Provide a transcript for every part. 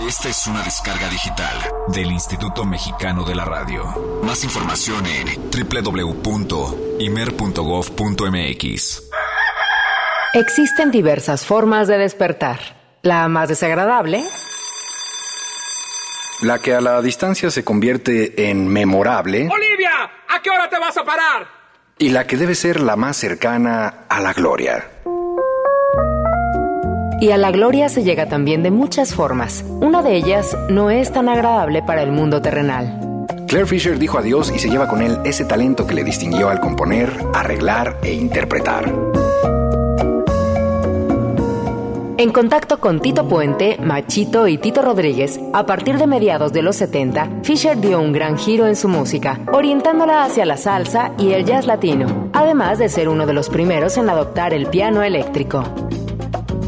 Esta es una descarga digital del Instituto Mexicano de la Radio. Más información en www.imer.gov.mx. Existen diversas formas de despertar. La más desagradable. La que a la distancia se convierte en memorable. ¡Olivia! ¿A qué hora te vas a parar? Y la que debe ser la más cercana a la gloria. Y a la gloria se llega también de muchas formas. Una de ellas no es tan agradable para el mundo terrenal. Claire Fisher dijo adiós y se lleva con él ese talento que le distinguió al componer, arreglar e interpretar. En contacto con Tito Puente, Machito y Tito Rodríguez, a partir de mediados de los 70, Fisher dio un gran giro en su música, orientándola hacia la salsa y el jazz latino, además de ser uno de los primeros en adoptar el piano eléctrico.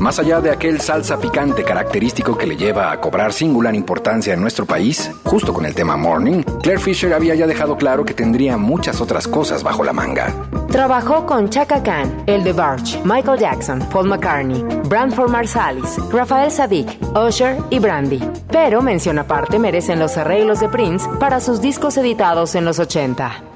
Más allá de aquel salsa picante característico que le lleva a cobrar singular importancia en nuestro país, justo con el tema Morning, Claire Fisher había ya dejado claro que tendría muchas otras cosas bajo la manga. Trabajó con Chaka Khan, El DeBarge, Michael Jackson, Paul McCartney, Branford Marsalis, Rafael Sadik, Usher y Brandy. Pero mención aparte merecen los arreglos de Prince para sus discos editados en los 80.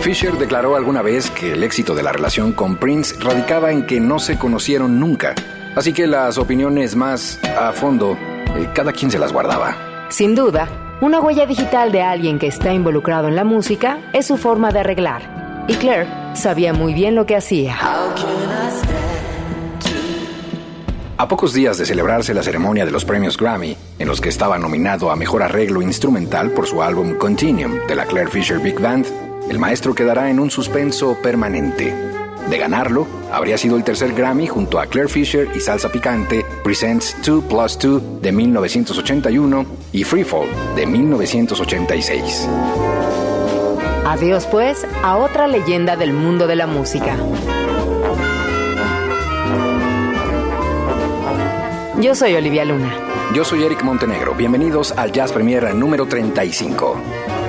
Fisher declaró alguna vez que el éxito de la relación con Prince radicaba en que no se conocieron nunca. Así que las opiniones más a fondo, eh, cada quien se las guardaba. Sin duda, una huella digital de alguien que está involucrado en la música es su forma de arreglar. Y Claire sabía muy bien lo que hacía. A pocos días de celebrarse la ceremonia de los premios Grammy, en los que estaba nominado a Mejor Arreglo Instrumental por su álbum Continuum de la Claire Fisher Big Band, el maestro quedará en un suspenso permanente. De ganarlo, habría sido el tercer Grammy junto a Claire Fisher y Salsa Picante Presents 2 Plus 2 de 1981 y Freefall de 1986. Adiós pues a otra leyenda del mundo de la música. Yo soy Olivia Luna. Yo soy Eric Montenegro. Bienvenidos al Jazz Premier número 35.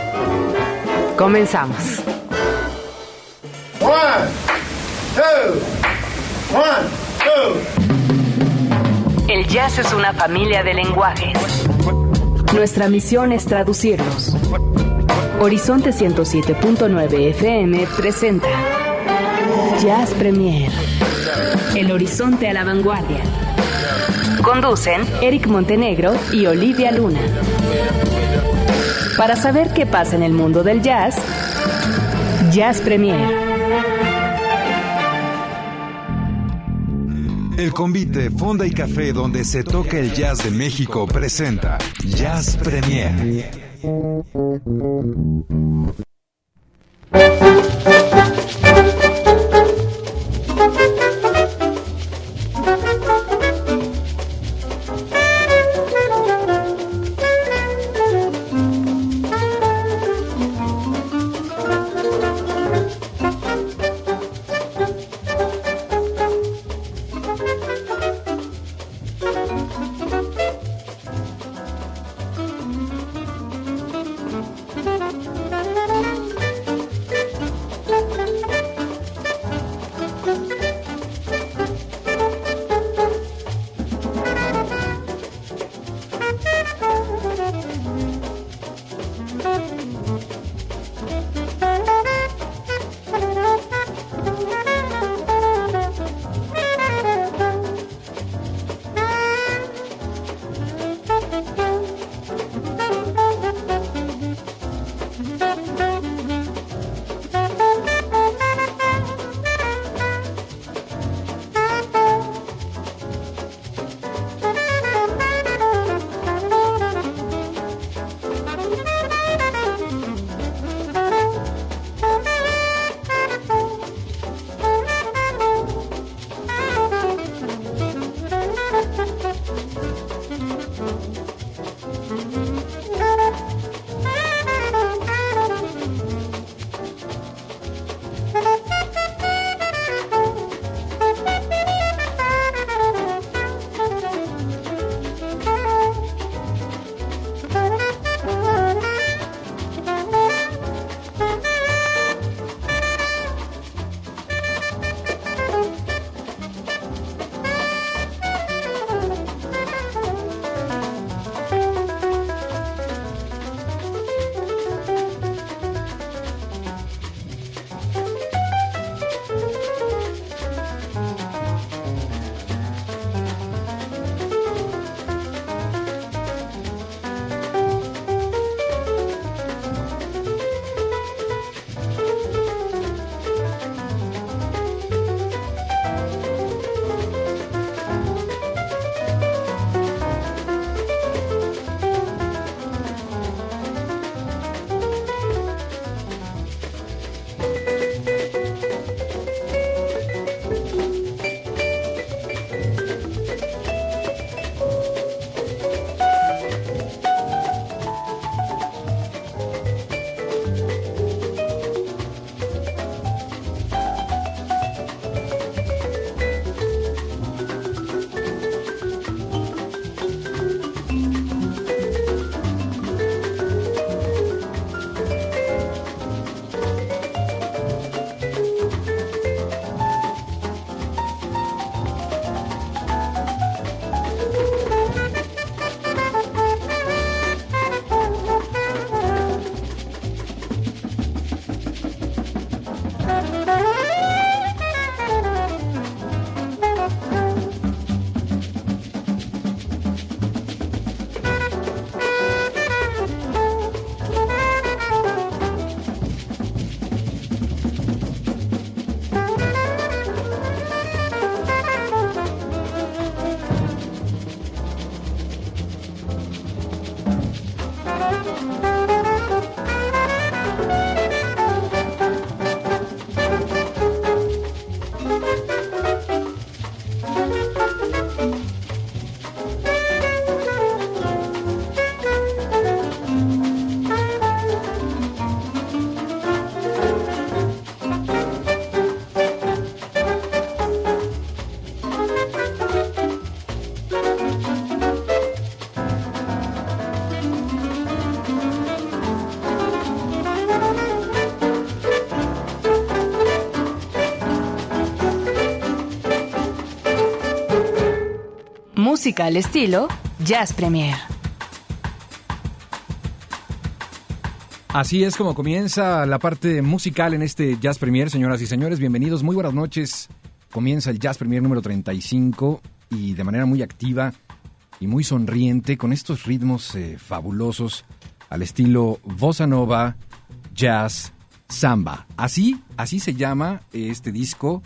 Comenzamos. One, two, one, two. El jazz es una familia de lenguajes. Nuestra misión es traducirlos. Horizonte 107.9 FM presenta Jazz Premier. El horizonte a la vanguardia. Conducen Eric Montenegro y Olivia Luna. Para saber qué pasa en el mundo del jazz, Jazz Premier. El convite Fonda y Café donde se toca el jazz de México presenta Jazz Premier. Música al estilo Jazz Premier. Así es como comienza la parte musical en este Jazz Premier, señoras y señores. Bienvenidos, muy buenas noches. Comienza el Jazz Premier número 35 y de manera muy activa y muy sonriente con estos ritmos eh, fabulosos al estilo bossa nova, jazz, samba. Así, así se llama este disco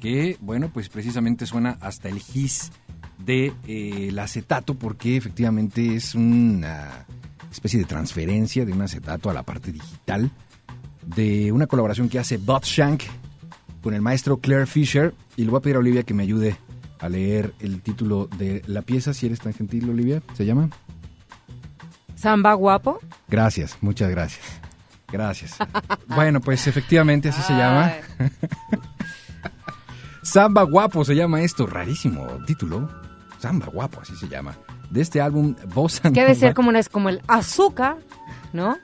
que, bueno, pues precisamente suena hasta el gis de eh, acetato porque efectivamente es una especie de transferencia de un acetato a la parte digital de una colaboración que hace Bob Shank con el maestro Claire Fisher y le voy a pedir a Olivia que me ayude a leer el título de la pieza, si eres tan gentil, Olivia. ¿Se llama? Samba Guapo. Gracias, muchas gracias. Gracias. bueno, pues efectivamente así se llama. Samba Guapo se llama esto, rarísimo título. Samba Guapo, así se llama. De este álbum Bossa Nova. Debe ser como, es como el azúcar, ¿no?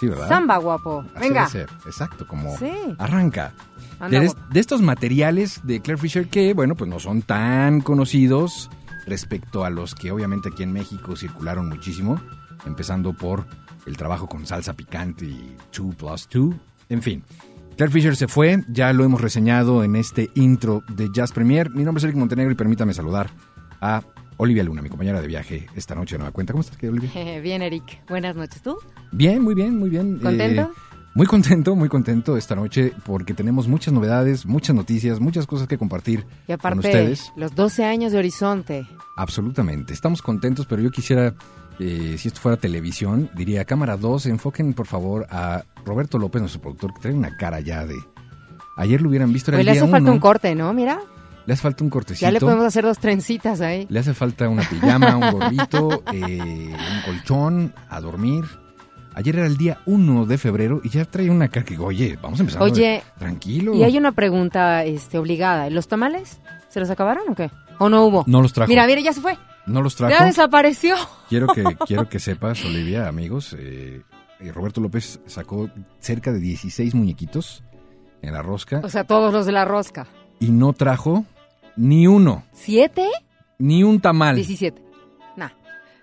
Sí, ¿verdad? Samba Guapo. Venga. Debe ser, exacto, como arranca. De, de, estos materiales de Claire Fisher que, bueno, pues no son tan conocidos respecto a los que obviamente aquí en México circularon muchísimo, empezando por el trabajo con salsa picante y 2 plus 2, en fin. Claire Fisher se fue, ya lo hemos reseñado en este intro de Jazz Premier. Mi nombre es Eric Montenegro y permítame saludar a Olivia Luna, mi compañera de viaje esta noche de Nueva Cuenta. ¿Cómo estás, querida Olivia? bien, Eric. Buenas noches. ¿Tú? Bien, muy bien, muy bien. ¿Contento? Eh, muy contento, muy contento esta noche porque tenemos muchas novedades, muchas noticias, muchas cosas que compartir y aparte, con ustedes. Los 12 años de Horizonte. Absolutamente. Estamos contentos, pero yo quisiera, eh, si esto fuera televisión, diría, cámara 2, enfoquen por favor a Roberto López, nuestro productor, que trae una cara ya de... Ayer lo hubieran visto. Era le hace falta un corte, ¿no? Mira. Le hace falta un cortecito. Ya le podemos hacer dos trencitas ahí. Le hace falta una pijama, un gorrito, eh, un colchón, a dormir. Ayer era el día 1 de febrero y ya trae una cara que oye, vamos a empezar. Oye, tranquilo. Y hay una pregunta este, obligada. ¿Los tamales se los acabaron o qué? ¿O no hubo? No los trajo. Mira, mira, ya se fue. No los trajo. Ya desapareció. Quiero que, quiero que sepas, Olivia, amigos, eh, eh, Roberto López sacó cerca de 16 muñequitos en la rosca. O sea, todos los de la rosca. Y no trajo ni uno. ¿Siete? Ni un tamal. 17. Nah.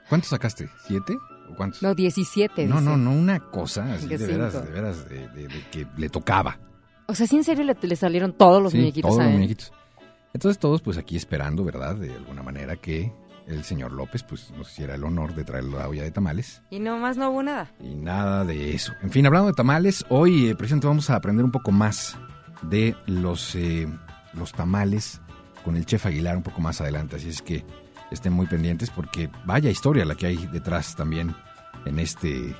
¿Cuántos sacaste? ¿Siete? ¿Cuántos? No, 17. No, no, no, una cosa así de veras, de veras, de, que le tocaba. O sea, ¿sí en serio le, salieron todos los sí, muñequitos todos los muñequitos. Entonces todos pues aquí esperando, ¿verdad? De alguna manera que el señor López pues nos hiciera el honor de traer la olla de tamales. Y nomás no hubo nada. Y nada de eso. En fin, hablando de tamales, hoy, eh, presidente, vamos a aprender un poco más de los, eh, los tamales con el chef Aguilar un poco más adelante. Así es que estén muy pendientes porque vaya historia la que hay detrás también en este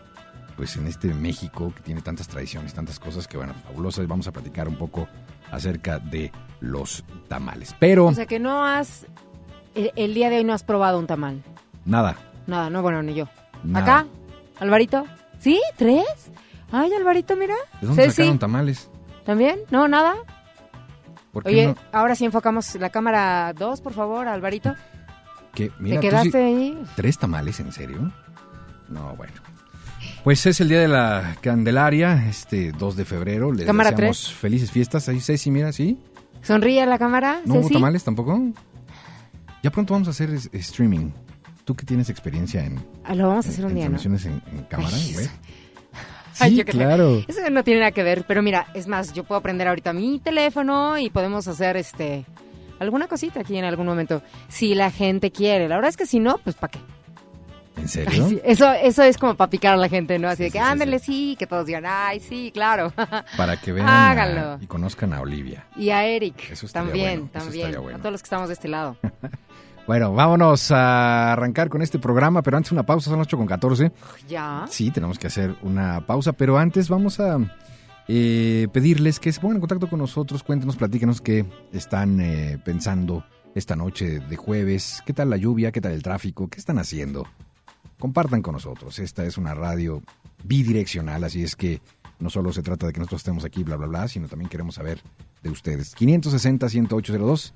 pues en este México que tiene tantas tradiciones, tantas cosas que bueno, fabulosas. Vamos a platicar un poco acerca de los tamales. Pero O sea que no has el, el día de hoy no has probado un tamal. nada. Nada, no, bueno, ni yo. Nada. ¿Acá? ¿Alvarito? ¿Sí? ¿Tres? Ay, Alvarito, mira. ¿De dónde sacaron tamales? ¿También? No, nada. ¿Por qué Oye, no? ahora sí enfocamos la cámara dos, por favor, Alvarito. ¿Qué? Mira, ¿Te sí- quedaste ahí? ¿Tres tamales, en serio? No, bueno. Pues es el día de la Candelaria, este 2 de febrero. Les Cámara deseamos felices fiestas. Ahí Ceci, mira, ¿sí? ¿Sonríe a la cámara, ¿No hubo tamales tampoco? Ya pronto vamos a hacer streaming. Tú que tienes experiencia en, Ah, lo vamos a hacer en un día, en, en cámara, güey. Sí, yo claro. Eso no tiene nada que ver, pero mira, es más, yo puedo prender ahorita mi teléfono y podemos hacer este alguna cosita aquí en algún momento, si la gente quiere. La verdad es que si no, pues ¿para qué? ¿En Ay, serio? sí, Eso, eso es como para picar a la gente, ¿no? Así de que, sí, sí, ándale, sí, que todos digan, ay, sí, claro. Para que vean a- y conozcan a Olivia. y a Eric Eso también, bueno, eso también. estaría bueno. A todos los que estamos de este lado. Bueno, vámonos a arrancar con este programa, pero antes una pausa, son las 8 con 14. ¿Ya? Sí, tenemos que hacer una pausa, pero antes vamos a eh, pedirles que se pongan en contacto con nosotros, cuéntenos, platíquenos qué están eh, pensando esta noche de jueves, qué tal la lluvia, qué tal el tráfico, qué están haciendo. Compartan con nosotros, esta es una radio bidireccional, así es que no solo se trata de que nosotros estemos aquí, bla, bla, bla, sino también queremos saber de ustedes. 560-10802,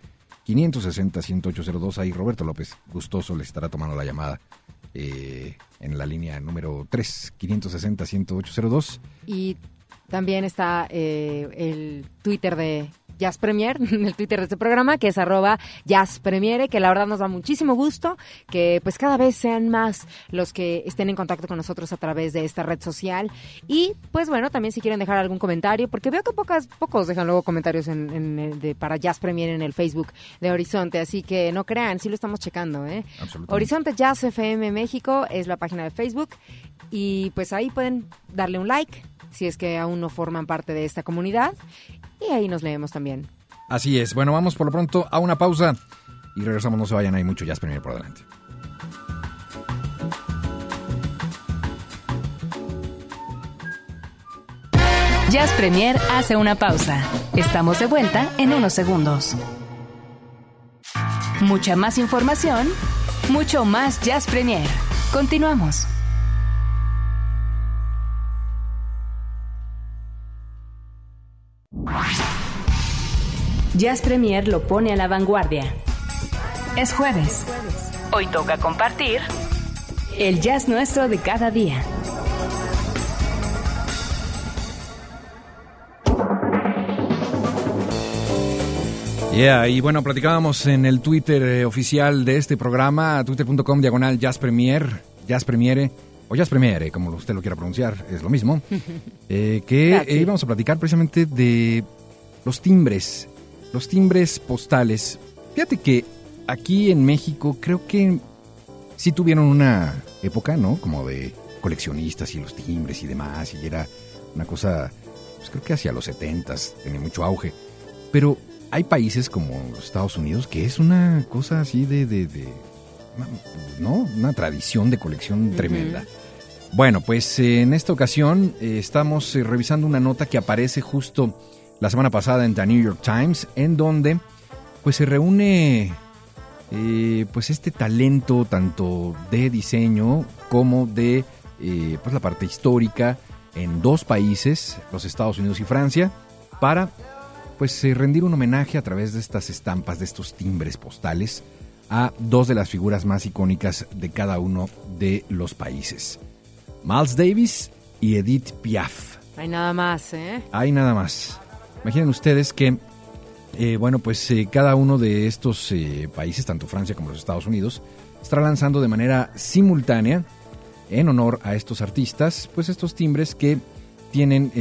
560-10802, ahí Roberto López, gustoso, le estará tomando la llamada eh, en la línea número 3, 560-10802. Y también está eh, el Twitter de Jazz Premier, en el Twitter de este programa, que es arroba Jazz Premiere, que la verdad nos da muchísimo gusto que pues cada vez sean más los que estén en contacto con nosotros a través de esta red social. Y pues bueno, también si quieren dejar algún comentario, porque veo que pocas, pocos dejan luego comentarios en, en, eh, de, para Jazz Premier en el Facebook de Horizonte, así que no crean, sí lo estamos checando. ¿eh? Horizonte Jazz FM México es la página de Facebook y pues ahí pueden darle un like si es que aún no forman parte de esta comunidad y ahí nos leemos también. Así es. Bueno, vamos por lo pronto a una pausa y regresamos. No se vayan, hay mucho Jazz Premier por delante. Jazz Premier hace una pausa. Estamos de vuelta en unos segundos. Mucha más información, mucho más Jazz Premier. Continuamos. Jazz Premier lo pone a la vanguardia. Es jueves. Hoy toca compartir el jazz nuestro de cada día. Yeah, y bueno, platicábamos en el Twitter eh, oficial de este programa, twitter.com diagonal Jazz Premier, Jazz Premiere, o Jazz Premiere, como usted lo quiera pronunciar, es lo mismo, eh, que eh, íbamos a platicar precisamente de los timbres, los timbres postales. Fíjate que aquí en México creo que sí tuvieron una época, ¿no? Como de coleccionistas y los timbres y demás, y era una cosa, pues creo que hacia los 70 tenía mucho auge. Pero hay países como los Estados Unidos que es una cosa así de, de, de ¿no? Una tradición de colección tremenda. Bueno, pues eh, en esta ocasión eh, estamos eh, revisando una nota que aparece justo la semana pasada en The New York Times, en donde pues se reúne pues este talento tanto de diseño como de pues la parte histórica en dos países, los Estados Unidos y Francia, para pues rendir un homenaje a través de estas estampas, de estos timbres postales, a dos de las figuras más icónicas de cada uno de los países. Miles Davis y Edith Piaf. Hay nada más, ¿eh? Hay nada más. Imaginen ustedes que, eh, bueno, pues eh, cada uno de estos eh, países, tanto Francia como los Estados Unidos, está lanzando de manera simultánea, en honor a estos artistas, pues estos timbres que tienen,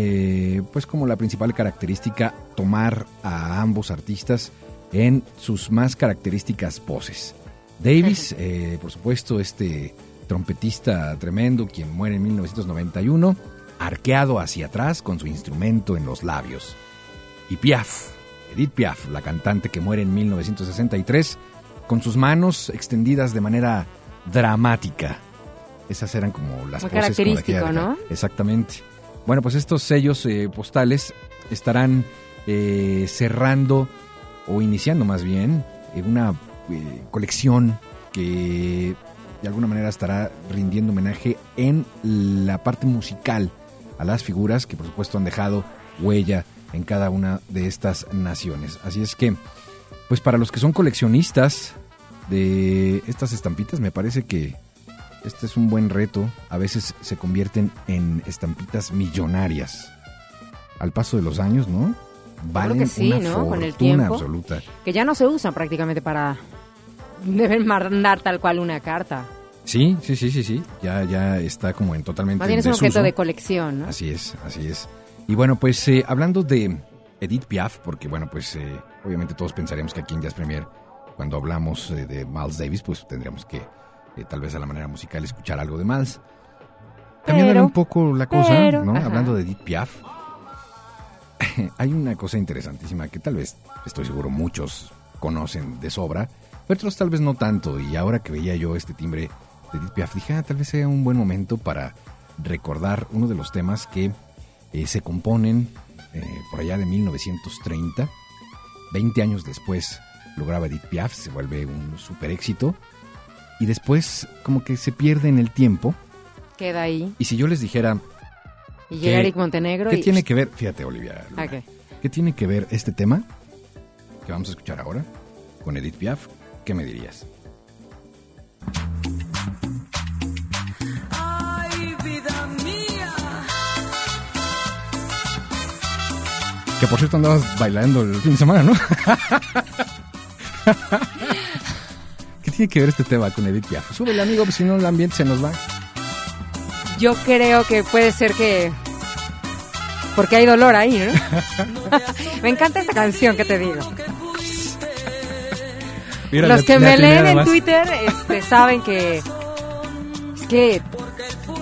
pues como la principal característica, tomar a ambos artistas en sus más características poses. Davis, por supuesto, este trompetista tremendo, quien muere en 1991, arqueado hacia atrás con su instrumento en los labios. Y Piaf, Edith Piaf, la cantante que muere en 1963, con sus manos extendidas de manera dramática. Esas eran como las Muy poses característico, con la que- ¿no? Exactamente. Bueno, pues estos sellos eh, postales estarán eh, cerrando o iniciando más bien eh, una eh, colección que de alguna manera estará rindiendo homenaje en la parte musical a las figuras que por supuesto han dejado huella en cada una de estas naciones. Así es que, pues para los que son coleccionistas de estas estampitas, me parece que este es un buen reto. A veces se convierten en estampitas millonarias. Al paso de los años, ¿no? Valen que sí, una ¿no? Con el fortuna tiempo. absoluta. Que ya no se usan prácticamente para... Deben mandar tal cual una carta. Sí, sí, sí, sí, sí. Ya, ya está como en totalmente Más bien es un objeto de colección, ¿no? Así es, así es. Y bueno, pues eh, hablando de Edith Piaf, porque bueno, pues eh, obviamente todos pensaremos que aquí en Jazz Premier, cuando hablamos eh, de Miles Davis, pues tendríamos que eh, tal vez a la manera musical escuchar algo de Miles. Cambiando Pero, un poco la cosa, pero, ¿no? ajá. Hablando de Edith Piaf, hay una cosa interesantísima que tal vez, estoy seguro, muchos conocen de sobra, otros tal vez no tanto. Y ahora que veía yo este timbre de Edith Piaf, dije, ah, tal vez sea un buen momento para recordar uno de los temas que eh, se componen eh, por allá de 1930. 20 años después lo graba Edith Piaf, se vuelve un super éxito. Y después como que se pierde en el tiempo. Queda ahí. Y si yo les dijera... Y llega Eric Montenegro ¿Qué y... tiene que ver? Fíjate, Olivia. ¿Qué tiene que ver este tema que vamos a escuchar ahora con Edith Piaf? ¿Qué me dirías? Ay, vida mía. Que por cierto andabas bailando el fin de semana, ¿no? ¿Qué tiene que ver este tema con Edith Piaf? Súbele, amigo, pues si no el ambiente se nos va. Yo creo que puede ser que... Porque hay dolor ahí, ¿no? me encanta esta canción, que te digo? Mira, Los que me leen en más. Twitter este, saben que... Es que...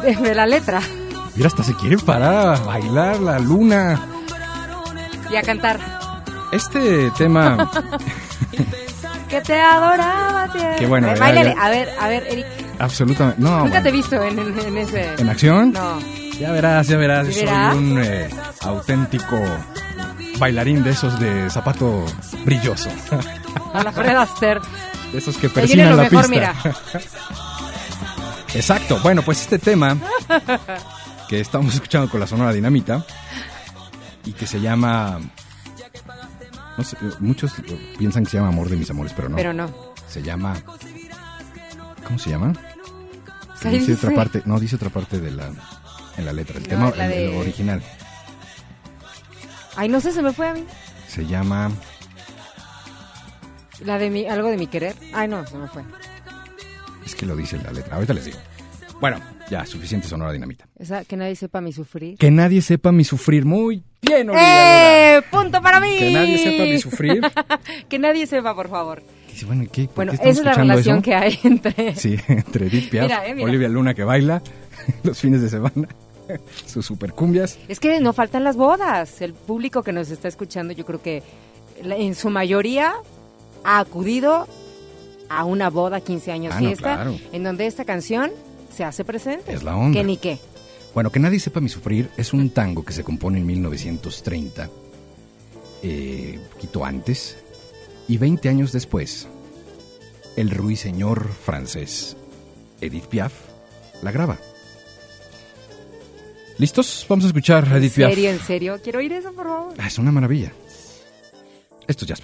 De la letra. Mira, hasta se quiere parar a bailar la luna. Y a cantar. Este tema, Que te adoraba, tierra. Qué bueno, Eh, ya. A ver, a ver, Eric. absolutamente. No, Nunca te he visto en, en- en ese... ¿En acción? No. Ya verás, ya verás. ¿Y verás? Soy un eh, auténtico bailarín de esos de zapato brilloso. A la Fred Astaire. De esos que persiguen la mejor, pista. Exacto. Bueno, pues este tema que estamos escuchando con la Sonora Dinamita y que se llama... No sé, muchos piensan que se llama Amor de mis amores, pero no. Pero no. Se llama... ¿Cómo se llama? ¿Qué dice otra parte, no, dice otra parte de la, en la letra. El No, tema el- el original Ay, no sé, se me fue a mí. se llama... La de mi, algo de mi querer. Ay, no, se me fue. Es que lo dice la letra. Ahorita les digo. Bueno, ya, suficiente Sonora Dinamita. Esa, que nadie sepa mi sufrir. Que nadie sepa mi sufrir. Muy bien, Olivia ¡Eh! ¡Punto para mí! Que nadie sepa mi sufrir. que nadie sepa, por favor. Dice, bueno, ¿y ¿qué? ¿Por Bueno, esa es la relación eso? que hay entre... Sí, entre Edith Piaf, Mira, eh, mira. Olivia Luna que baila los fines de semana, sus supercumbias. Es que no faltan las bodas. El público que nos está escuchando, yo creo que en su mayoría ha acudido a una boda, 15 años Ah, no, fiesta, claro. en donde esta canción se hace presente. Es la onda. Que ni qué. Bueno, que nadie sepa mi sufrir es un tango que se compone en 1930, eh, poquito antes, y 20 años después, el ruiseñor francés Edith Piaf la graba. ¿Listos? Vamos a escuchar a ¿En Edith Piaf. serio, en serio? Quiero oír eso, por favor. Ah, es una maravilla. Esto es Jazz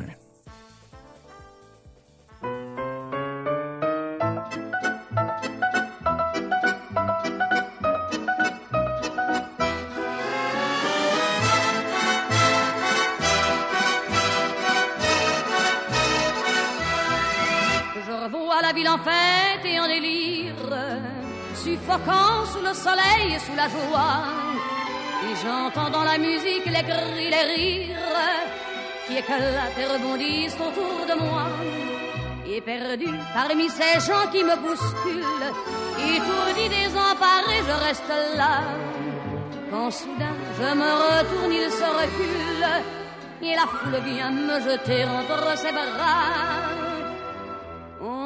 ville en fête et en délire, suffocant sous le soleil et sous la joie. Et j'entends dans la musique les cris, les rires qui éclatent et rebondissent autour de moi. Et perdu parmi ces gens qui me bousculent, étourdi, désemparé, je reste là. Quand soudain je me retourne, il se recule, et la foule vient me jeter entre ses bras.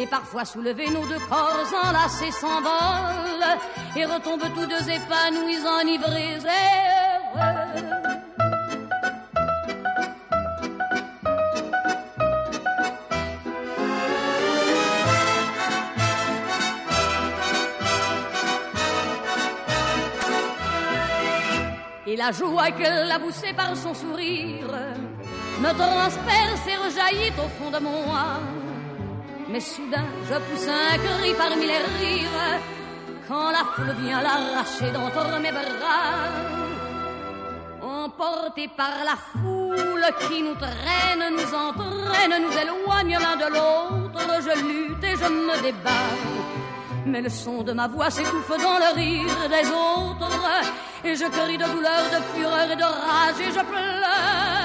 Et parfois soulevés, nos deux corps enlacés s'envolent et retombent tous deux épanouis, enivrés et heureux. Et la joie qu'elle a poussée par son sourire me transperce et rejaillit au fond de moi. Mais soudain, je pousse un cri parmi les rires quand la foule vient l'arracher d'entre mes bras. Emportés par la foule qui nous traîne, nous entraîne, nous éloigne l'un de l'autre, je lutte et je me débat. Mais le son de ma voix s'étouffe dans le rire des autres. Et je crie de douleur, de fureur et de rage et je pleure.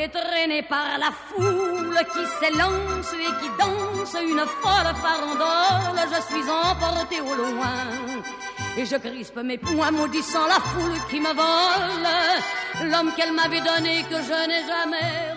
Et traîné par la foule qui s'élance et qui danse une folle farandole, je suis emporté au loin. Et je crispe mes poings maudissant la foule qui me vole. L'homme qu'elle m'avait donné que je n'ai jamais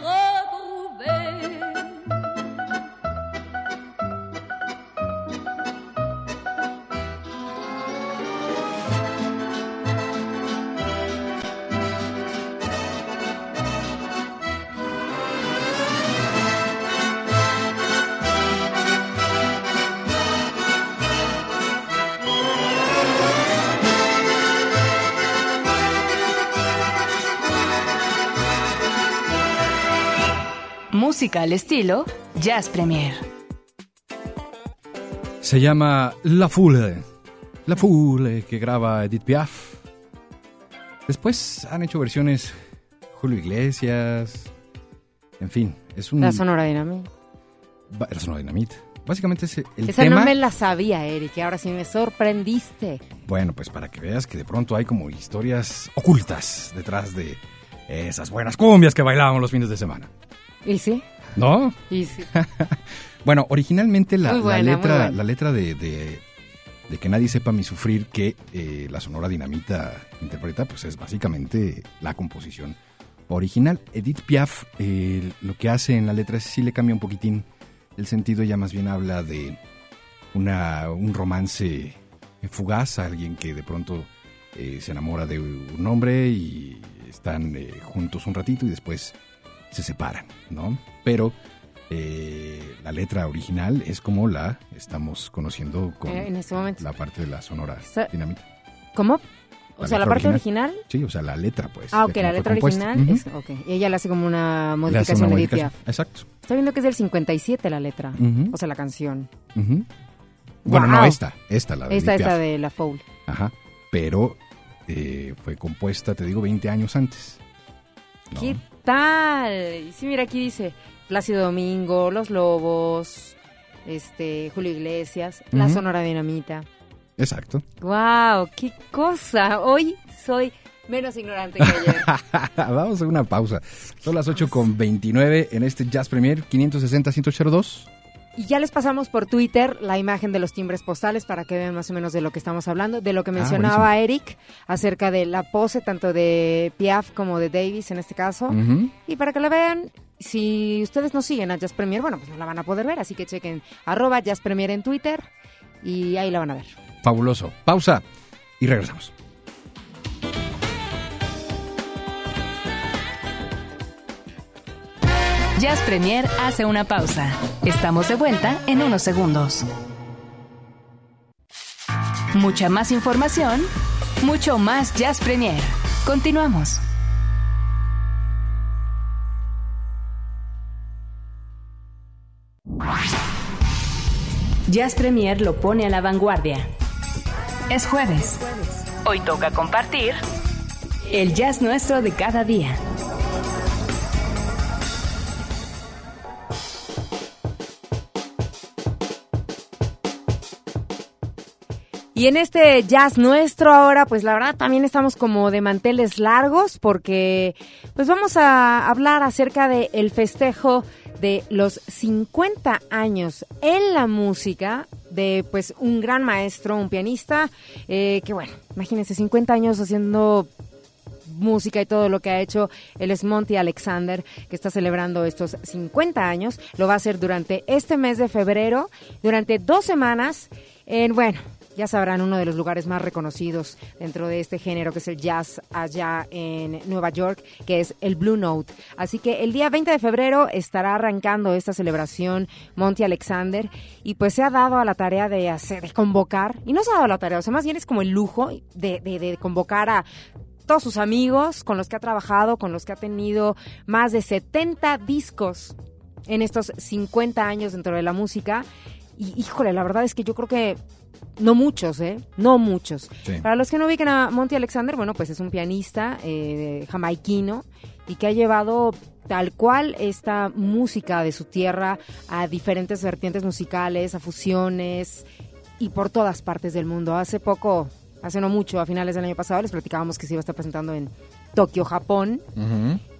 Música al estilo Jazz Premier. Se llama La Foule. La Foule, que graba Edith Piaf. Después han hecho versiones Julio Iglesias. En fin, es un. La Sonora Dinamita. La Sonora Dinamita. Básicamente es el Esa tema. no me la sabía, Eric, y ahora sí me sorprendiste. Bueno, pues para que veas que de pronto hay como historias ocultas detrás de esas buenas cumbias que bailábamos los fines de semana. ¿Y sí? ¿No? ¿Y sí? Bueno, originalmente la, letra, la letra de, de- de que nadie sepa mi sufrir que eh, la Sonora Dinamita interpreta, pues es básicamente la composición original. Edith Piaf eh, lo que hace en la letra es sí le cambia un poquitín el sentido, ya más bien habla de una, un romance fugaz, alguien que de pronto eh, se enamora de un hombre y están eh, juntos un ratito y después se separan, ¿no? Pero eh, la letra original es como la estamos conociendo con Eh, en este momento. la parte de la sonora Está- dinamita. ¿Cómo? O La sea, la parte original. Sí, o sea, la letra, pues. Ah, ok, la letra original Ujú. es. Ok. Y ella le hace como una modificación una de modificación. Exacto. Estoy viendo que es del 57 la letra. Ujú. O sea, la canción. Ujú. Bueno, no Guau. esta, esta, la de Esta, esta Piaf. de la Foul. Ajá. Pero eh, fue compuesta, te digo, 20 años antes. ¿no? ¿Qué tal? Y Sí, mira, aquí dice Plácido Domingo, Los Lobos, este, Julio Iglesias, La. Sonora Dinamita. Exacto. ¡Wow! ¡Qué cosa! Hoy soy menos ignorante que ayer. Vamos a una pausa. Son las 8 con 29 en este Jazz Premier 560-102. Y ya les pasamos por Twitter la imagen de los timbres postales para que vean más o menos de lo que estamos hablando, de lo que Ah, mencionaba Eric acerca de la pose tanto de Piaf como de Davis en este caso. Y para que la vean, si ustedes no siguen a Jazz Premier, bueno, pues no la van a poder ver, así que chequen arroba Jazz Premier en Twitter y ahí la van a ver. Fabuloso. Pausa y regresamos. Jazz Premier hace una pausa. Estamos de vuelta en unos segundos. Mucha más información, mucho más Jazz Premier. Continuamos. Jazz Premier lo pone a la vanguardia. Es jueves. Hoy toca compartir el jazz nuestro de cada día. Y en este jazz nuestro ahora, pues la verdad también estamos como de manteles largos porque pues vamos a hablar acerca de el festejo de los 50 años en la música de pues un gran maestro, un pianista, eh, que bueno, imagínense 50 años haciendo música y todo lo que ha hecho. Es Monty Alexander, que está celebrando estos 50 años. Lo va a hacer durante este mes de febrero, durante dos semanas, en, bueno, ya sabrán, uno de los lugares más reconocidos dentro de este género, que es el jazz allá en Nueva York, que es el Blue Note. Así que el día 20 de febrero estará arrancando esta celebración Monty Alexander y pues se ha dado a la tarea de hacer, de convocar, y no se ha dado a la tarea, o sea, más bien es como el lujo de, de- de convocar a todos sus amigos con los que ha trabajado, con los que ha tenido más de 70 discos en estos 50 años dentro de la música. Y híjole, la verdad es que yo creo que no muchos, ¿eh? No muchos. Sí. Para los que no ubican a Monty Alexander, bueno, pues es un pianista eh, jamaiquino y que ha llevado tal cual esta música de su tierra a diferentes vertientes musicales, a fusiones y por todas partes del mundo. Hace poco, hace no mucho, a finales del año pasado, les platicábamos que se iba a estar presentando en Tokio, Japón,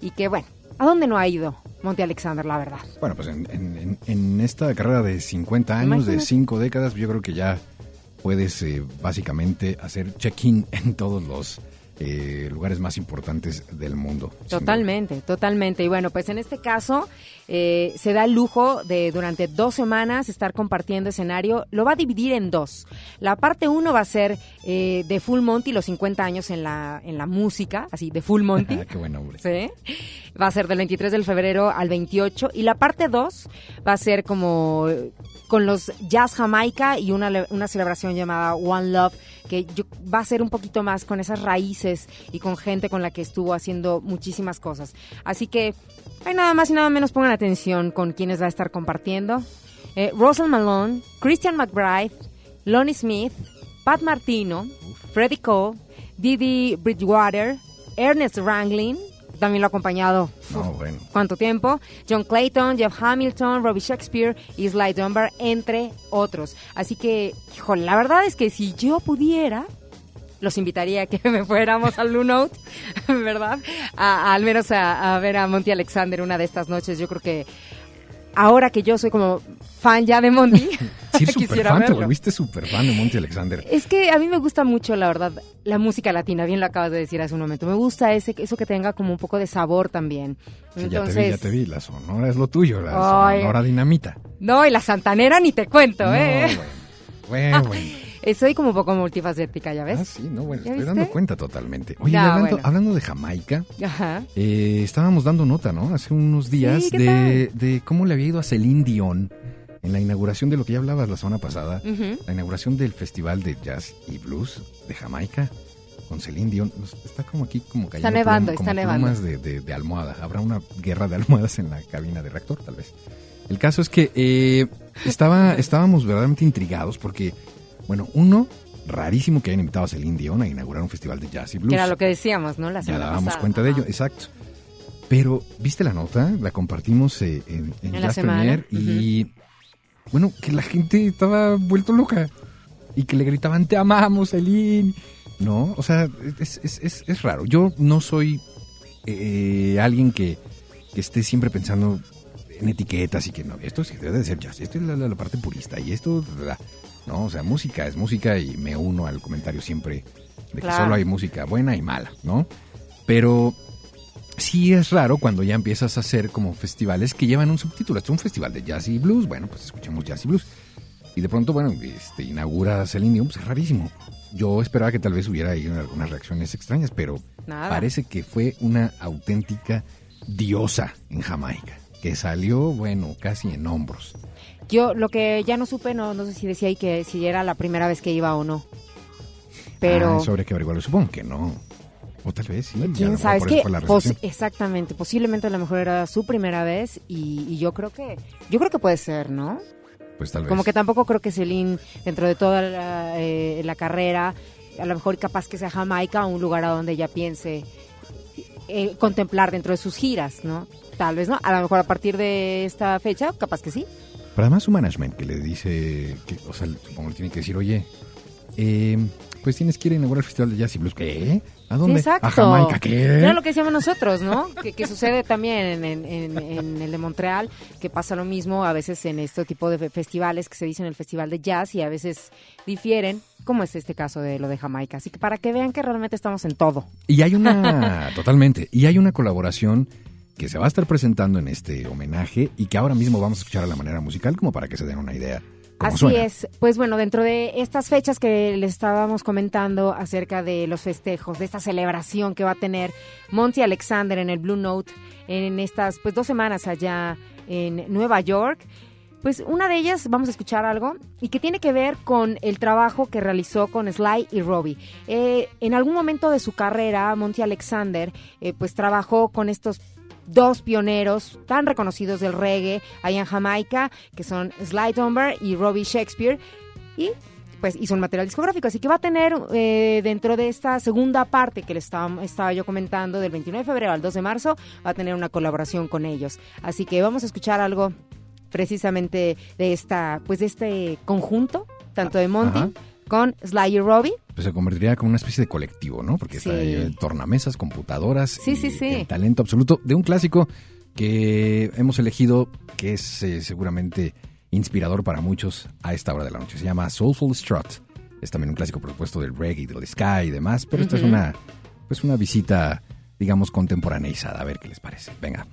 y que bueno, ¿a dónde no ha ido Monty Alexander, la verdad? Bueno, pues en, en- en- esta carrera de 50 años, de Imagínate. 5 décadas, yo creo que ya puedes eh, básicamente hacer check-in en todos los eh, lugares más importantes del mundo. Totalmente, totalmente. Y bueno, pues en este caso eh, se da el lujo de durante dos semanas estar compartiendo escenario. Lo va a dividir en dos. La parte uno va a ser eh, de Full Monty, los 50 años en la, en la música, así de Full Monty. Qué buen nombre. Sí. Va a ser del 23 de febrero al 28. Y la parte 2 va a ser como eh, con los Jazz Jamaica y una, una celebración llamada One Love que yo- va a ser un poquito más con esas raíces y con gente con la que estuvo haciendo muchísimas cosas. Así que, hay nada más y nada menos pongan atención con quienes va a estar compartiendo. Eh, Russell Malone, Christian McBride, Lonnie Smith, Pat Martino, Freddie Cole, Didi Bridgewater, Ernest Ranglin, también lo ha acompañado No, bueno. cuánto tiempo, John Clayton, Jeff Hamilton, Robbie Shakespeare y Sly Dunbar, entre otros. Así que, híjole, la verdad es que si yo pudiera, los invitaría a que me fuéramos al Blue Note, ¿verdad? A- a- al menos a, a ver a Monty Alexander una de estas noches. Yo creo que ahora que yo soy como fan ya de Monty, Sí, quisiera fan, te verlo. volviste súper fan de Monty Alexander. Es que a mí me gusta mucho, la verdad, la música latina, bien lo acabas de decir hace un momento. Me gusta ese, eso que tenga como un poco de sabor también. Sí, ya te vi, ya te vi. La sonora es lo tuyo, la Ay. sonora dinamita. No, y la santanera ni te cuento, No, ¿eh? Bueno, bueno. Eh, Soy como un poco multifacética, ¿ya ves? Ah, sí, no, bueno, ¿Ya estoy viste? dando cuenta totalmente. Oye, No, hablando, bueno. hablando de Jamaica, Ajá. eh, estábamos dando nota, ¿no? Hace unos días Sí, ¿qué de, de cómo le había ido a Celine Dion en la inauguración de lo que ya hablabas la semana pasada, la inauguración del Festival de Jazz y Blues de Jamaica con Celine Dion. Está como aquí, como cayendo Está nevando, plum- está nevando. plumas de, de- de almohada. Habrá una guerra de almohadas en la cabina de reactor, tal vez. El caso es que eh, estaba, estábamos verdaderamente intrigados porque, bueno, uno, rarísimo que hayan invitado a Celine Dion a inaugurar un festival de jazz y blues. Que era lo que decíamos, ¿no? La Ya semana dábamos pasada. cuenta de ello, exacto. Pero, ¿viste la nota? La compartimos eh, en, en En Jazz Premier y, bueno, que la gente estaba vuelto loca y que le gritaban, te amamos, Celine. No, o sea, es, es, es, es raro. Yo no soy eh, alguien que, que esté siempre pensando en etiquetas y que no, esto sí debe de ser jazz, esto es la, la- la parte purista y esto, la- no, o sea, música es música y me uno al comentario siempre de que solo hay música buena y mala, ¿no? Pero sí es raro cuando ya empiezas a hacer como festivales que llevan un subtítulo. Esto es un festival de jazz y blues, bueno, pues escuchemos jazz y blues. Y de pronto, bueno, este, inaugura Celine Dion, pues es rarísimo. Yo esperaba que tal vez hubiera ahí algunas reacciones extrañas, pero Nada. parece que fue una auténtica diosa en Jamaica, que salió, bueno, casi en hombros. Yo lo que ya no supe, no, no sé si decía ahí que si era la primera vez que iba o no. Pero... Ah, habría que averiguarlo, supongo que no. O tal vez sí. y ¿Quién sabe? Es que pos- exactamente, posiblemente a lo mejor era su primera vez y, y yo creo que yo creo que puede ser, ¿no? Pues tal vez. Como que tampoco creo que Celine dentro de toda la, eh, la carrera, a lo mejor capaz que sea Jamaica un lugar a donde ella piense eh, contemplar dentro de sus giras, ¿no? Tal vez no, a lo mejor a partir de esta fecha, capaz que sí. Pero además su management que le dice, que, o sea, supongo que tiene que decir, oye, eh, pues tienes que ir a inaugurar el Festival de Jazz y Blues. ¿Qué? ¿A dónde? Exacto. ¿A Jamaica? ¿Qué? Era lo que decíamos nosotros, ¿no? que, que sucede también en, en- el de Montreal, que pasa lo mismo a veces en este tipo de fe- festivales que se dicen el Festival de Jazz y a veces difieren, como es este caso de lo de Jamaica. Así que para que vean que realmente estamos en todo. Y hay una, totalmente, y hay una colaboración que se va a estar presentando en este homenaje y que ahora mismo vamos a escuchar a la manera musical como para que se den una idea. Así suena. es. Pues bueno, dentro de estas fechas que les estábamos comentando acerca de los festejos, de esta celebración que va a tener Monty Alexander en el Blue Note en estas pues dos semanas allá en Nueva York. Pues una de ellas, vamos a escuchar algo, y que tiene que ver con el trabajo que realizó con Sly y Robbie. Eh, en algún momento de su carrera, Monty Alexander, eh, pues trabajó con estos dos pioneros tan reconocidos del reggae allá en Jamaica, que son Sly Dunbar y Robbie Shakespeare, y pues hizo un material discográfico, así que va a tener eh, dentro de esta segunda parte que le estaba, estaba yo comentando, del 29 de febrero al 2 de marzo, va a tener una colaboración con ellos. Así que vamos a escuchar algo precisamente de esta, pues de este conjunto, tanto de Monty Ajá. con Sly y Robbie. Pues se convertiría como una especie de colectivo, ¿no? Porque Sí. está ahí, eh, tornamesas, computadoras. Sí, y sí, sí. El talento absoluto de un clásico que hemos elegido que es eh, seguramente inspirador para muchos a esta hora de la noche. Se llama Soulful Strut. Es también un clásico propuesto del reggae, del sky y demás, pero esta es una, pues una visita, digamos, contemporaneizada. A ver qué les parece. Venga.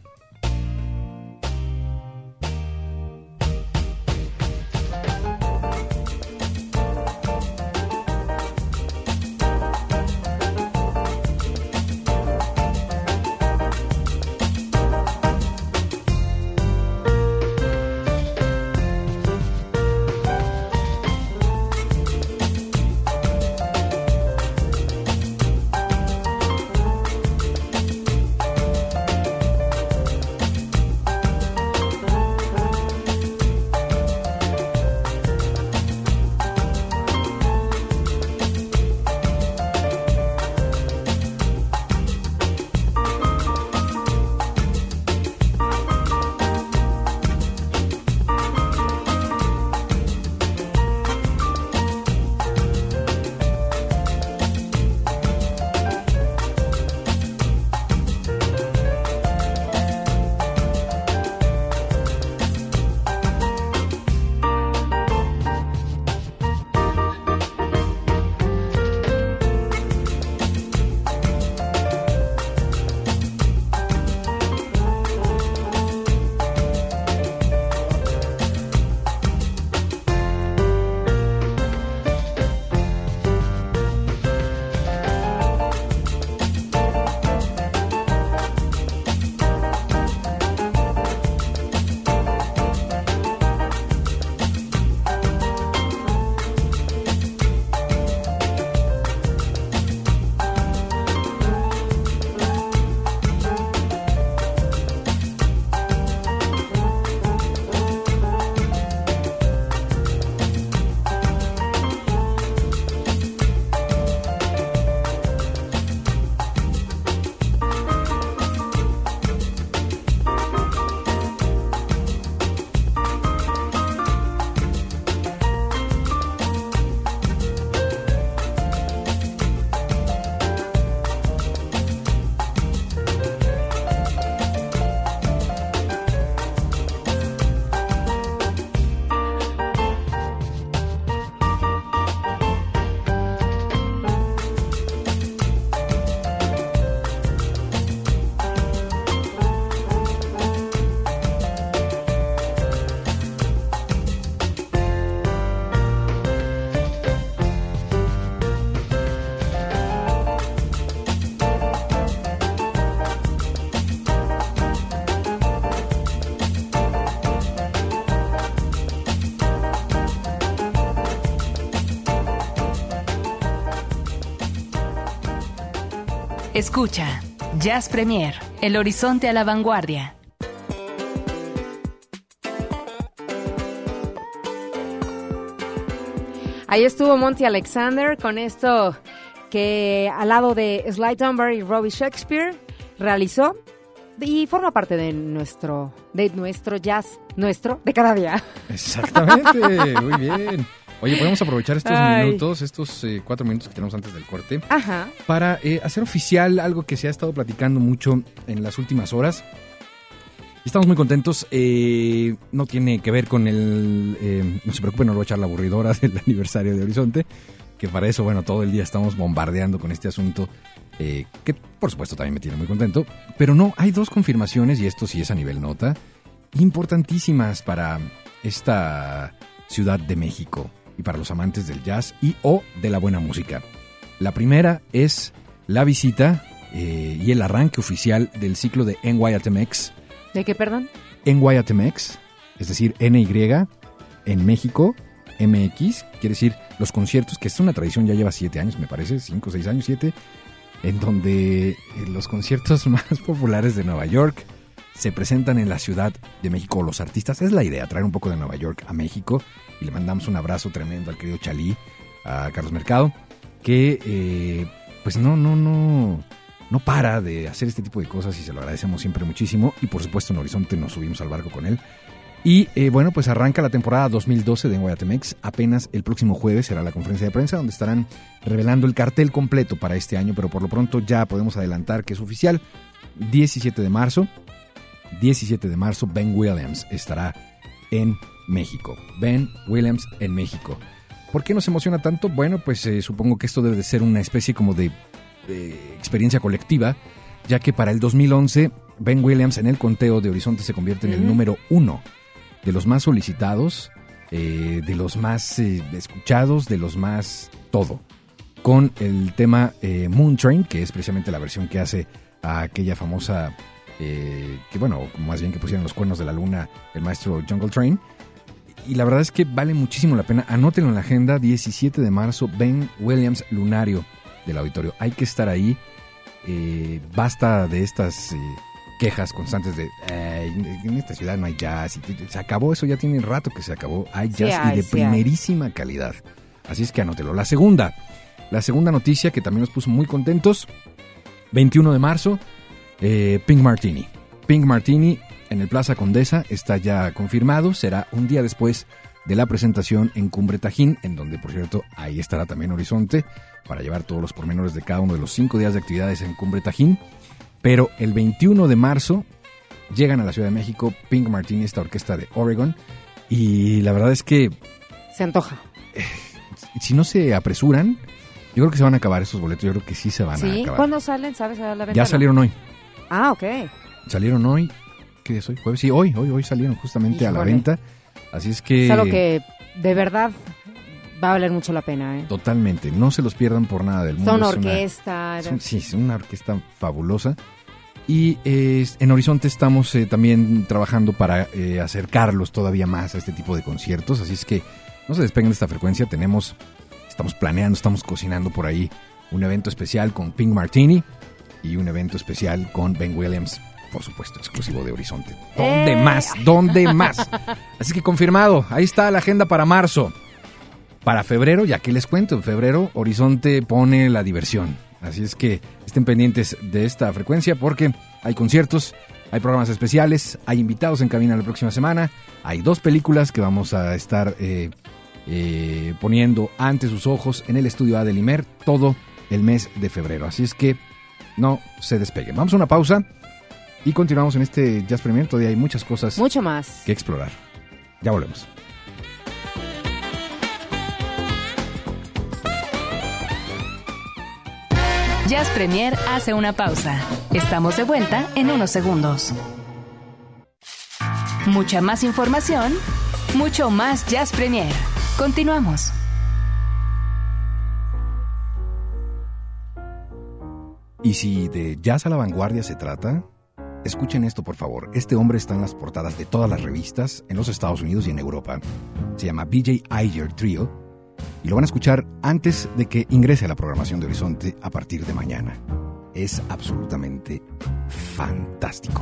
Escucha, Jazz Premier, El Horizonte a la Vanguardia. Ahí estuvo Monty Alexander con esto que al lado de Sly Dunbar y Robbie Shakespeare realizó y forma parte de nuestro de nuestro jazz nuestro de cada día. Exactamente, muy bien. Oye, podemos aprovechar estos Ay. minutos, estos eh, cuatro minutos que tenemos antes del corte, Ajá. para eh, hacer oficial algo que se ha estado platicando mucho en las últimas horas. Y Estamos muy contentos. eh, no tiene que ver con el. eh, no se preocupen, no lo voy a echar la aburridora del aniversario de Horizonte. Que para eso, bueno, todo el día estamos bombardeando con este asunto. eh, que por supuesto también me tiene muy contento. Pero no, hay dos confirmaciones, y esto sí es a nivel nota, importantísimas para esta Ciudad de México y para los amantes del jazz y o de la buena música. La primera es la visita eh, y el arranque oficial del ciclo de NYATMX. ¿De qué, perdón? NYATMX, es decir, NY en México, MX, quiere decir los conciertos, que es una tradición, ya lleva siete años, me parece, cinco, seis años, siete, en donde eh, los conciertos más populares de Nueva York se presentan en la Ciudad de México. Los artistas, es la idea, traer un poco de Nueva York a México. Y le mandamos un abrazo tremendo al querido Chalí, a Carlos Mercado, que eh, pues no, no, no, no para de hacer este tipo de cosas y se lo agradecemos siempre muchísimo. Y por supuesto en Horizonte nos subimos al barco con él. Y eh, bueno, pues arranca la temporada 2012 de Guayatemex. Apenas el próximo jueves será la conferencia de prensa donde estarán revelando el cartel completo para este año, pero por lo pronto ya podemos adelantar que es oficial. 17 de marzo, 17 de marzo, Ben Williams estará en México. Ben Williams en México. ¿Por qué nos emociona tanto? Bueno, pues eh, supongo que esto debe de ser una especie como de, de experiencia colectiva, ya que para el 2011 Ben Williams en el conteo de Horizonte se convierte en el número uno de los más solicitados, eh, de los más eh, escuchados, de los más todo, con el tema Moon Train, que es precisamente la versión que hace a aquella famosa, eh, que bueno, más bien que pusieron los cuernos de la luna el maestro Jungle Train. Y la verdad es que vale muchísimo la pena. Anótenlo en la agenda, 17 de marzo, Ben Williams Lunario del auditorio. Hay que estar ahí. Eh, basta de estas eh, quejas constantes de "Ay, en esta ciudad no hay jazz. y- se acabó eso, ya tiene rato que se acabó. Hay Sí jazz hay, y de sí hay. primerísima calidad. Así es que anótelo. La segunda, la segunda noticia que también nos puso muy contentos, 21 de marzo, eh, Pink Martini. Pink Martini en el Plaza Condesa está ya confirmado, será un día después de la presentación en Cumbre Tajín, en donde por cierto ahí estará también Horizonte para llevar todos los pormenores de cada uno de los cinco días de actividades en Cumbre Tajín. Pero el 21 de marzo llegan a la Ciudad de México Pink Martini, esta orquesta de Oregon, y la verdad es que Se antoja. si no se apresuran, yo creo que se van a acabar esos boletos, yo creo que sí se van a acabar. ¿Cuándo salen? ¿Sabes a la venta? Ya salieron hoy. Ah, ok. Salieron hoy. ¿Qué día es hoy? ¿Jueves? Sí, hoy, hoy, hoy salieron justamente a la venta. Así es que... Es algo que de verdad va a valer mucho la pena, ¿eh? Totalmente, no se los pierdan por nada del mundo. Son es una- orquesta. es un- sí, es una orquesta fabulosa. Y eh, en Horizonte estamos eh, también trabajando para eh, acercarlos todavía más a este tipo de conciertos. Así es que no se despeguen de esta frecuencia. Tenemos, estamos planeando, estamos cocinando por ahí un evento especial con Pink Martini y un evento especial con Ben Williams, por supuesto, exclusivo de Horizonte. ¿Dónde ¡Eh! más? ¿Dónde más? Así que confirmado, ahí está la agenda para marzo. Para febrero, ya que les cuento, en febrero Horizonte pone la diversión. Así es que estén pendientes de esta frecuencia porque hay conciertos, hay programas especiales, hay invitados en cabina la próxima semana, hay dos películas que vamos a estar eh, eh, poniendo ante sus ojos en el estudio A del Imer todo el mes de febrero. Así es que no se despeguen. Vamos a una pausa y continuamos en este Jazz Premier. Todavía hay muchas cosas Mucho más. que explorar. Ya volvemos. Jazz Premier hace una pausa. Estamos de vuelta en unos segundos. Mucha más información, mucho más Jazz Premier. Continuamos. Y si de jazz a la vanguardia se trata, escuchen esto por favor. Este hombre está en las portadas de todas las revistas en los Estados Unidos y en Europa. Se llama BJ Iger Trio y lo van a escuchar antes de que ingrese a la programación de Horizonte a partir de mañana. es absolutamente fantástico.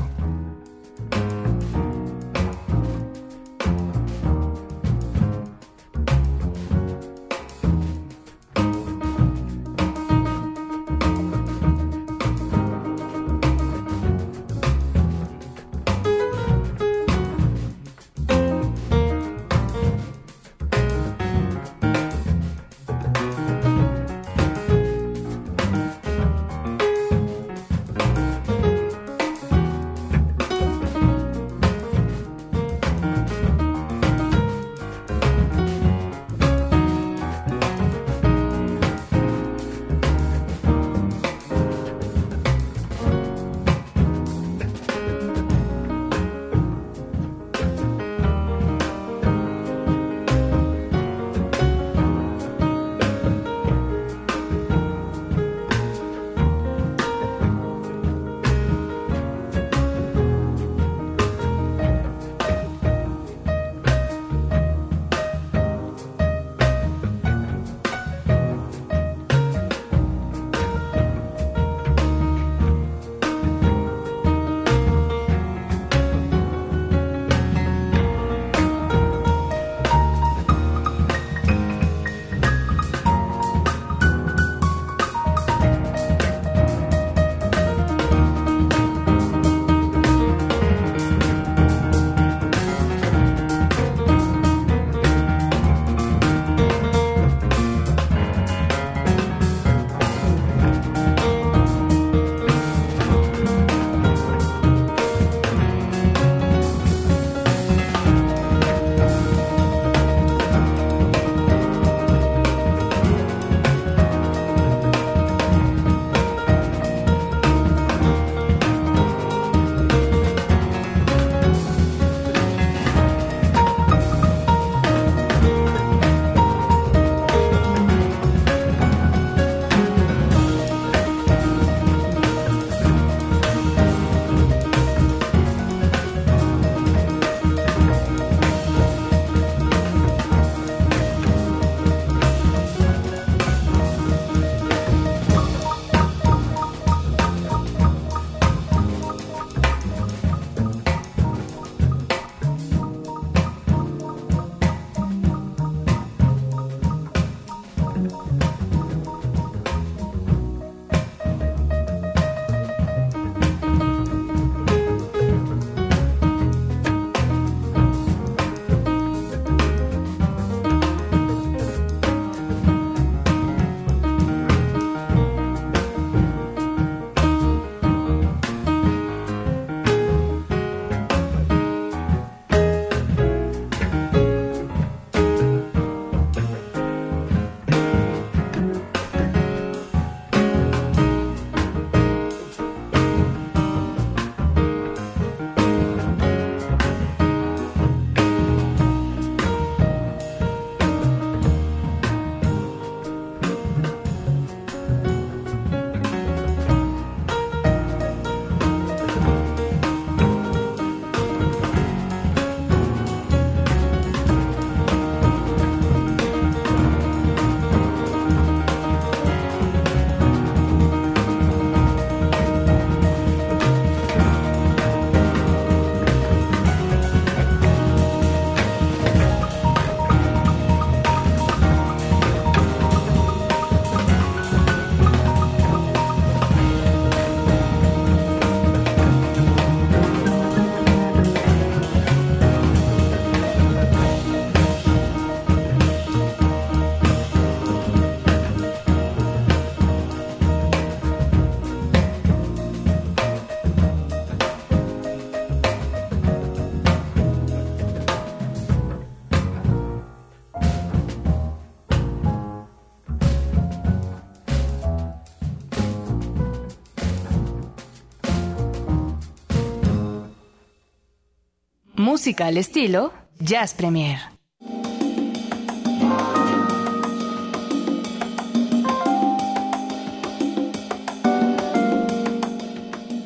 Música al estilo Jazz Premier.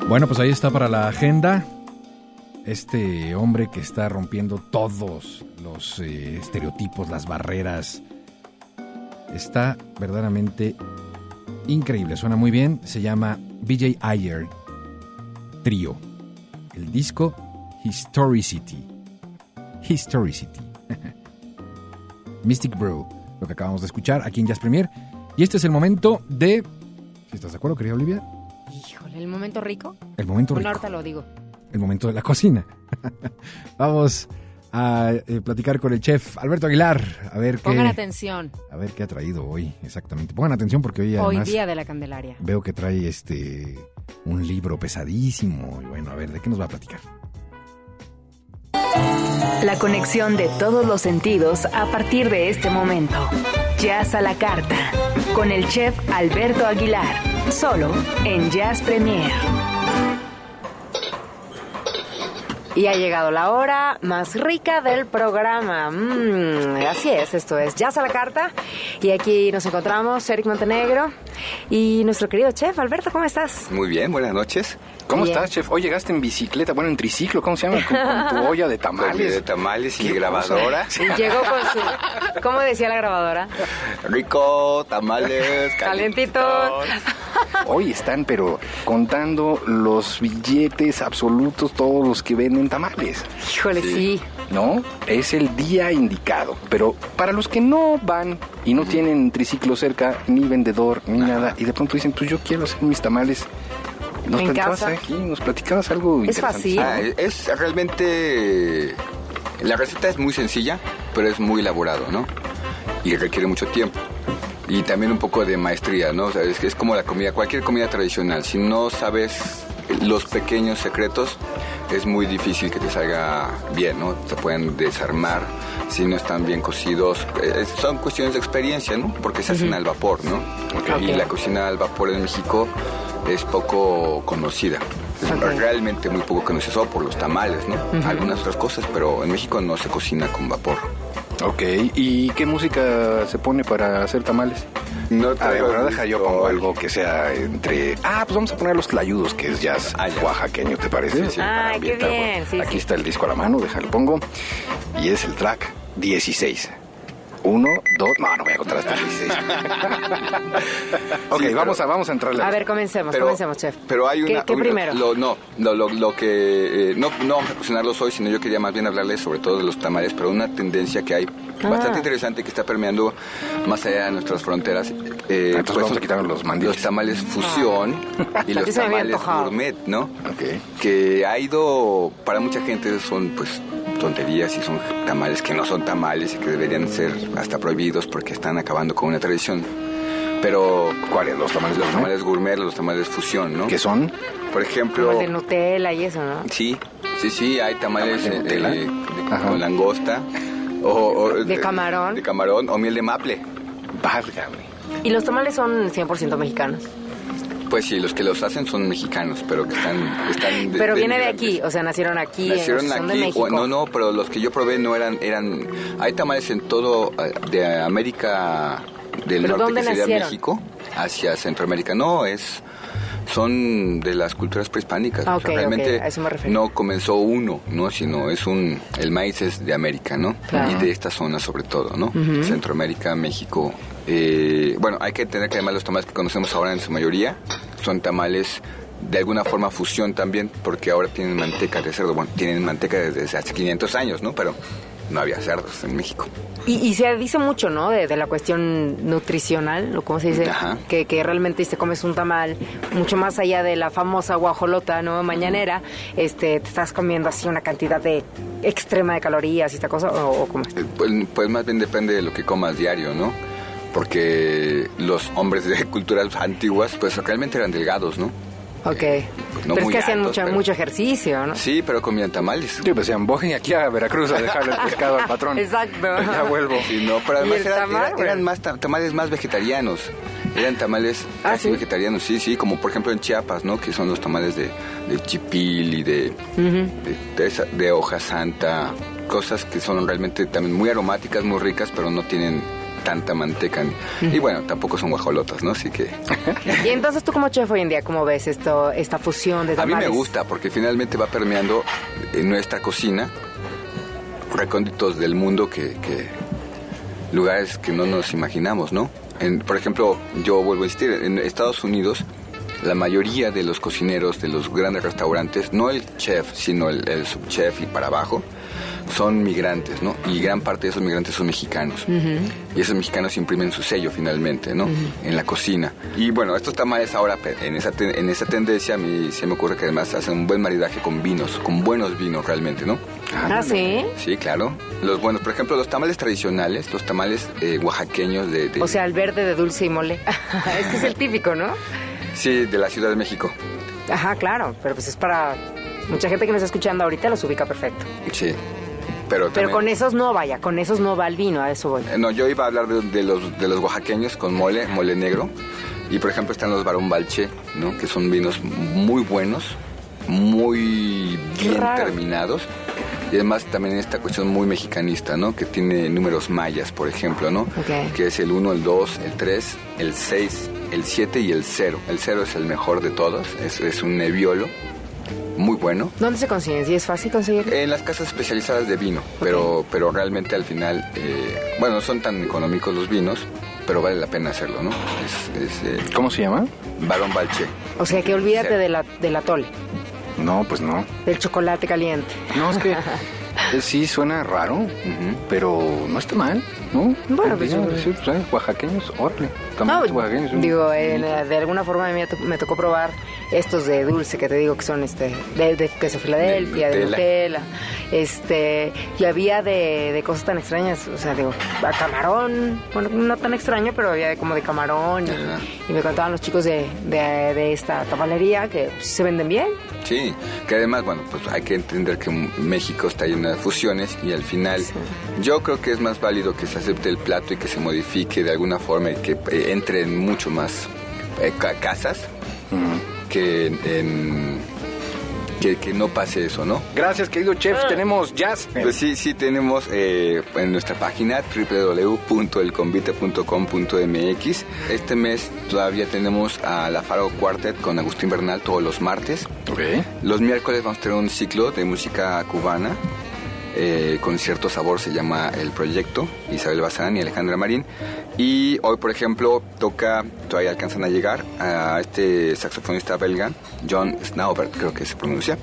Bueno, pues ahí está para la agenda. Este hombre que está rompiendo todos los eh, estereotipos, las barreras. Está verdaderamente increíble. Suena muy bien. Se llama BJ Ayer Trio. El disco Historicity. Historicity. Mystic Brew, lo que acabamos de escuchar aquí en Jazz Premier. Y este es el momento de... ¿Si estás de acuerdo, querida Olivia? Híjole, ¿el momento rico? El momento Bueno, rico. ahorita lo digo. El momento de la cocina. Vamos a eh, platicar con el chef Alberto Aguilar. A ver qué... Pongan atención. A ver qué ha traído hoy, exactamente. Pongan atención porque hoy Hoy además día de la Candelaria. veo que trae este un libro pesadísimo. Y bueno, a ver, ¿de qué nos va a platicar? La conexión de todos los sentidos a partir de este momento. Jazz a la carta. Con el chef Alberto Aguilar. Solo en Jazz Premier. Y ha llegado la hora más rica del programa. Mm, así es, esto es Jazz a la Carta. Y aquí nos encontramos Eric Montenegro y nuestro querido chef Alberto, ¿cómo estás? Muy bien, buenas noches. ¿Cómo Bien. estás, chef? Hoy llegaste en bicicleta, bueno, en triciclo, ¿cómo se llama? Con, con tu olla de tamales. de tamales y grabadora. Y llegó con su... ¿Cómo decía la grabadora? Rico, tamales, Calientitos. Hoy están, pero contando los billetes absolutos, todos los que venden tamales. Híjole, sí. ¿No? Es el día indicado. Pero para los que no van y no tienen triciclo cerca, ni vendedor, ni nada, y de pronto dicen, pues yo quiero hacer mis tamales. Nos En casa. aquí, nos platicabas algo Es interesante. fácil. Ah, es realmente... La receta es muy sencilla, pero es muy elaborado, ¿no? Y requiere mucho tiempo. Y también un poco de maestría, ¿no? O sea, es, es como la comida, cualquier comida tradicional. Si no sabes los pequeños secretos, es muy difícil que te salga bien, ¿no? Se pueden desarmar si no están bien cocidos. Eh, son cuestiones de experiencia, ¿no? Porque se hacen al vapor, ¿no? Y la cocina al vapor en México es poco conocida. Es realmente muy poco conocida, solo por los tamales, ¿no? Algunas otras cosas, pero en México no se cocina con vapor. Ok, ¿y qué música se pone para hacer tamales? No A ver, bueno, deja yo pongo algo que sea entre... Ah, pues vamos a poner los tlayudos, que es jazz Ah, ya. oaxaqueño, ¿te parece? Sí, Ay, qué bien, bueno, sí, Aquí sí. está el disco a la mano, déjalo pongo. Y es el track 16. Uno, dos... No, no voy a contar hasta el 16. ok, Sí, pero- vamos, a, vamos a entrarle. A ver, comencemos, Pero, comencemos, chef. pero hay ¿Qué- una... ¿Qué, primero? Lo, no, lo, lo, lo que... eh, no, no vamos a cocinarlos hoy, sino yo quería más bien hablarles sobre todo de los tamales, pero una tendencia que hay Ah. bastante interesante que está permeando más allá de nuestras fronteras. eh, Entonces pues vamos a quitarnos los mandiles. Los tamales fusión y los tamales gourmet, ¿no? Ok. que ha ido, para mucha gente son pues tonterías y son tamales que no son tamales y que deberían ser hasta prohibidos porque están acabando con una tradición. Pero ¿Cuáles? Los tamales los gourmet? tamales gourmet, los tamales fusión, ¿no? ¿Qué son? Por ejemplo, el de Nutella y eso, ¿no? sí, sí, sí, hay tamales ¿Tamales de eh, Nutella? de- de- Ajá. con langosta o, o- De camarón. de camarón o miel de maple. Válgame. Y los tamales son 100% mexicanos. Pues sí, los que los hacen son mexicanos, pero que están, están de- Pero viene de aquí, o sea, nacieron aquí, Nacieron son de aquí, México. o- no, no, pero los que yo probé no eran, eran, hay tamales en todo de América del ¿Pero Norte, dónde que sería nacieron? México, hacia Centroamérica. No, es, son de las culturas prehispánicas. Ah, o sea, realmente a eso me no comenzó uno, no, sino es un, el maíz es de América, ¿no? Claro. Y de esta zona sobre todo, ¿no? Centroamérica, México. eh, bueno, hay que entender que además los tamales que conocemos ahora en su mayoría son tamales de alguna forma fusión también, porque ahora tienen manteca de cerdo. Bueno, tienen manteca desde hace 500 años, ¿no? Pero no había cerdos en México. Y, y se dice mucho, ¿no? De, de la cuestión nutricional, cómo se dice, Ajá. que, que realmente si te comes un tamal, mucho más allá de la famosa guajolota, ¿no? Mañanera, este, te estás comiendo así una cantidad de extrema de calorías y esta cosa, o, o cómo. Eh, Pues, pues más bien depende de lo que comas diario, ¿no? Porque los hombres de culturas antiguas, pues realmente eran delgados, ¿no? Ok. pues no pero es que hacían altos, mucho, pero- mucho ejercicio, ¿no? Sí, pero comían tamales. Sí, pues decían, voy aquí a Veracruz a dejarle el pescado al patrón. Exacto. Ya vuelvo. Sí, no, pero ¿Y además tamal, eran- más ta- tamales más vegetarianos. Eran tamales Ah, casi ¿sí? vegetarianos, sí, sí, como por ejemplo en Chiapas, ¿no? Que son los tamales de, de chipil y de, de, de esa- de hoja santa, cosas que son realmente también muy aromáticas, muy ricas, pero no tienen tanta manteca. ni- Y bueno, tampoco son guajolotas, ¿no? Así que Y entonces tú como chef hoy en día, ¿cómo ves esto, esta fusión de a mí tamales? me gusta porque finalmente va permeando en nuestra cocina recónditos del mundo que, que- lugares que no nos imaginamos, ¿no? En- por ejemplo, yo vuelvo a insistir, en Estados Unidos la mayoría de los cocineros de los grandes restaurantes, no el chef, sino el, el subchef y para abajo, son migrantes, ¿no? Y gran parte de esos migrantes son mexicanos. Y esos mexicanos imprimen su sello finalmente, ¿no? En la cocina. Y bueno, estos tamales ahora, en esa, en esa tendencia, a mí se me ocurre que además hacen un buen maridaje con vinos, con buenos vinos realmente, ¿no? Ah, sí. Sí, claro. Los buenos, por ejemplo, los tamales tradicionales, los tamales eh, oaxaqueños de, de- O sea, el verde de dulce y mole. es que es el típico, ¿no? sí, de la Ciudad de México. Ajá, claro, pero pues es para mucha gente que nos está escuchando ahorita los ubica perfecto. Sí. Pero, Pero con esos no vaya, con esos no va el vino, a eso voy. Eh, No, yo iba a hablar de, de los, de los oaxaqueños con mole, mole negro. Y por ejemplo están los Barón Balche, ¿no? Que son vinos muy buenos, muy bien raro. terminados. Y además también esta cuestión muy mexicanista, ¿no? Que tiene números mayas, por ejemplo, ¿no? Que es el 1, el 2, el 3, el 6, el 7 y el 0. El 0 es el mejor de todos, es, es un neviolo, muy bueno. ¿Dónde se consiguen? ¿Sí es fácil conseguir? En las casas especializadas de vino, pero, pero realmente al final, eh, bueno, no son tan económicos los vinos, pero vale la pena hacerlo, ¿no? Es, es, eh, ¿Cómo se llama? Barón Balche. O sea, que olvídate Sí. de la, del atole, No, pues no. del chocolate caliente. No, es que eh, sí suena raro, pero no está mal, ¿no? Bueno, pues, sí, pues, oaxaqueños, órale. No, Tamales oaxaqueños. digo, en, de alguna forma me, me tocó probar estos de dulce que te digo que son este de, de queso Filadelfia, de De Nutella, este y había de, de cosas tan extrañas, o sea, digo, a camarón, bueno, no tan extraño, pero había como de camarón y, y me contaban los chicos de, de, esta tamalería que se venden bien. Sí, que además, bueno, pues hay que entender que México está lleno de fusiones y al final yo creo que es más válido que se acepte el plato y que se modifique de alguna forma y que eh, entre en mucho más eh, ca- casas que en... Que, que no pase eso, ¿no? Gracias, querido chef. Tenemos jazz. Pues sí, sí tenemos eh, en nuestra página www.elconvite.com.mx. Este mes todavía tenemos a la Faro Quartet con Agustín Bernal todos los martes. Los miércoles vamos a tener un ciclo de música cubana. Eh, con cierto sabor se llama el proyecto Isabel Bazán y Alejandra Marín. Y hoy por ejemplo toca todavía alcanzan a llegar a este saxofonista belga John Snaubert creo que se pronuncia.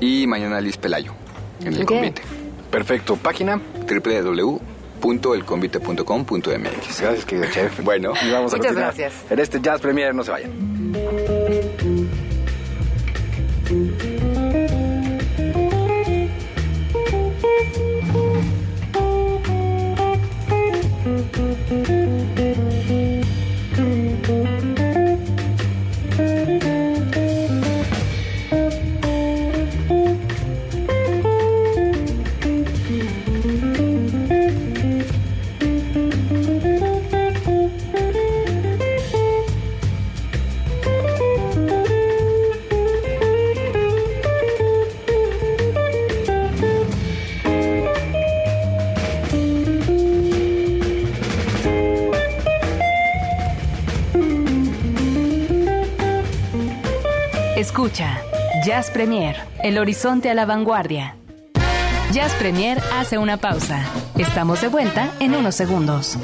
Y mañana Liz Pelayo en el convite. Perfecto, página www.elconvite.com.mx Gracias, querido chef. Bueno, y vamos a Muchas continuar. gracias. En este Jazz Premier, no se vayan. Jazz Premier, el horizonte a la vanguardia. Jazz Premier hace una pausa. Estamos de vuelta en unos segundos.